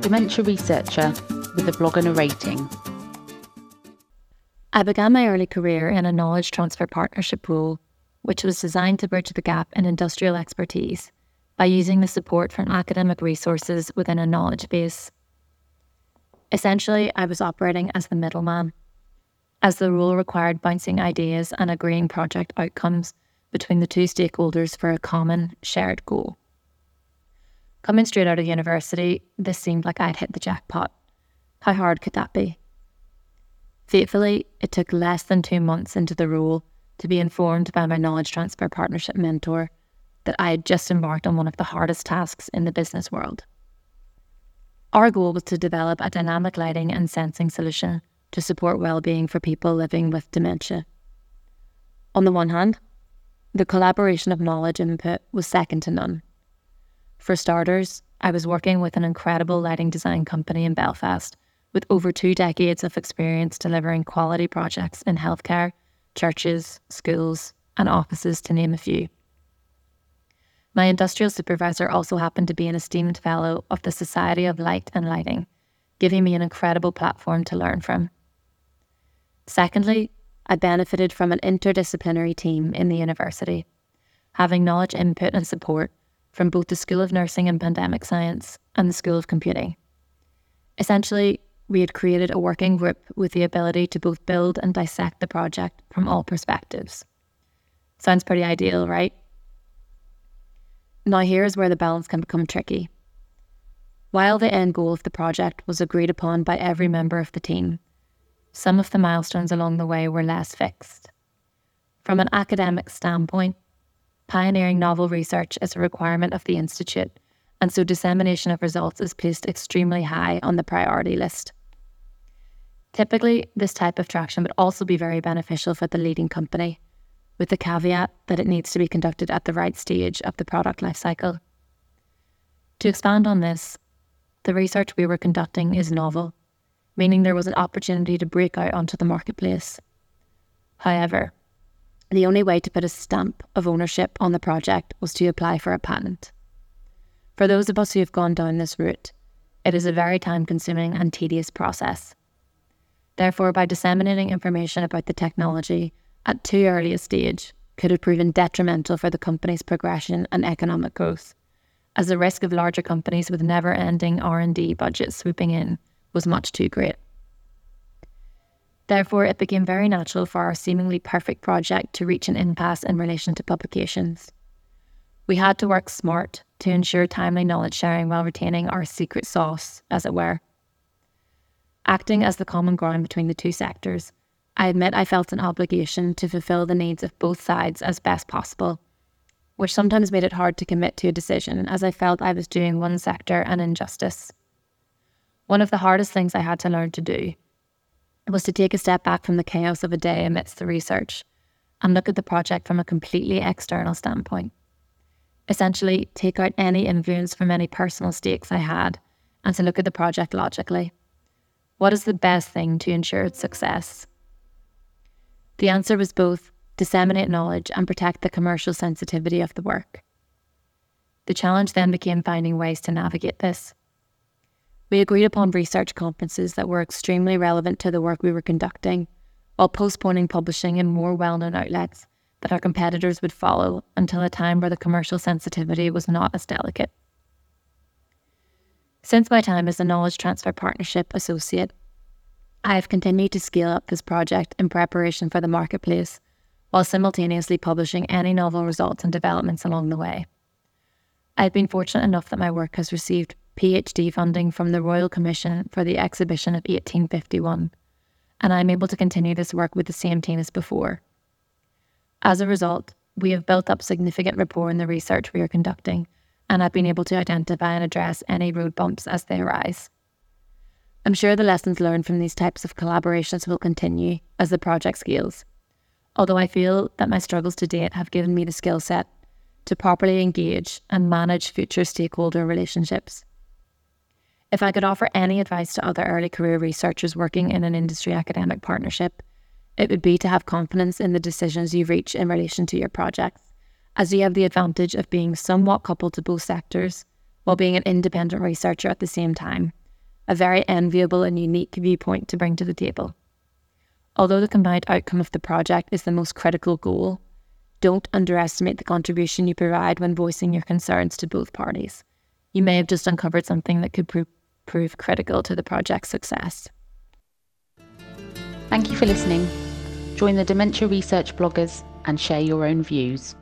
dementia researcher with a blog and a rating. I began my early career in a knowledge transfer partnership role, which was designed to bridge the gap in industrial expertise by using the support from academic resources within a knowledge base. Essentially, I was operating as the middleman, as the role required bouncing ideas and agreeing project outcomes between the two stakeholders for a common, shared goal. Coming straight out of university, this seemed like I'd hit the jackpot. How hard could that be? Faithfully, it took less than two months into the role to be informed by my knowledge transfer partnership mentor that I had just embarked on one of the hardest tasks in the business world. Our goal was to develop a dynamic lighting and sensing solution to support well-being for people living with dementia. On the one hand, the collaboration of knowledge input was second to none. For starters, I was working with an incredible lighting design company in Belfast with over two decades of experience delivering quality projects in healthcare, churches, schools, and offices, to name a few. My industrial supervisor also happened to be an esteemed fellow of the Society of Light and Lighting, giving me an incredible platform to learn from. Secondly, I benefited from an interdisciplinary team in the university, having knowledge input and support from both the School of Nursing and Paramedic Science and the School of Computing. Essentially, we had created a working group with the ability to both build and dissect the project from all perspectives. Sounds pretty ideal, right? Now, here's where the balance can become tricky. While the end goal of the project was agreed upon by every member of the team, some of the milestones along the way were less fixed. From an academic standpoint, Pioneering novel research is a requirement of the Institute, and so dissemination of results is placed extremely high on the priority list. Typically, this type of traction would also be very beneficial for the leading company, with the caveat that it needs to be conducted at the right stage of the product lifecycle. To expand on this, the research we were conducting is novel, meaning there was an opportunity to break out onto the marketplace. However, the only way to put a stamp of ownership on the project was to apply for a patent. For those of us who have gone down this route, it is a very time consuming and tedious process. Therefore, by disseminating information about the technology at too early a stage could have proven detrimental for the company's progression and economic growth, as the risk of larger companies with never-ending R&D budgets swooping in was much too great. Therefore, it became very natural for our seemingly perfect project to reach an impasse in relation to publications. We had to work smart to ensure timely knowledge sharing while retaining our secret sauce, as it were. Acting as the common ground between the two sectors, I admit I felt an obligation to fulfill the needs of both sides as best possible, which sometimes made it hard to commit to a decision as I felt I was doing one sector an injustice. One of the hardest things I had to learn to do was to take a step back from the chaos of a day amidst the research and look at the project from a completely external standpoint. Essentially, take out any influence from any personal stakes I had and to look at the project logically. What is the best thing to ensure its success? The answer was both disseminate knowledge and protect the commercial sensitivity of the work. The challenge then became finding ways to navigate this. We agreed upon research conferences that were extremely relevant to the work we were conducting, while postponing publishing in more well known outlets that our competitors would follow until a time where the commercial sensitivity was not as delicate. Since my time as a Knowledge Transfer Partnership Associate, I have continued to scale up this project in preparation for the marketplace while simultaneously publishing any novel results and developments along the way. I've been fortunate enough that my work has received PhD funding from the Royal Commission for the Exhibition of 1851, and I'm able to continue this work with the same team as before. As a result, we have built up significant rapport in the research we are conducting, and I've been able to identify and address any road bumps as they arise. I'm sure the lessons learned from these types of collaborations will continue as the project scales, although I feel that my struggles to date have given me the skill set to properly engage and manage future stakeholder relationships. If I could offer any advice to other early career researchers working in an industry academic partnership, it would be to have confidence in the decisions you reach in relation to your projects, as you have the advantage of being somewhat coupled to both sectors while being an independent researcher at the same time, a very enviable and unique viewpoint to bring to the table. Although the combined outcome of the project is the most critical goal, don't underestimate the contribution you provide when voicing your concerns to both parties. You may have just uncovered something that could prove prove critical to the project's success. Thank you for listening. Join the Dementia Research bloggers and share your own views.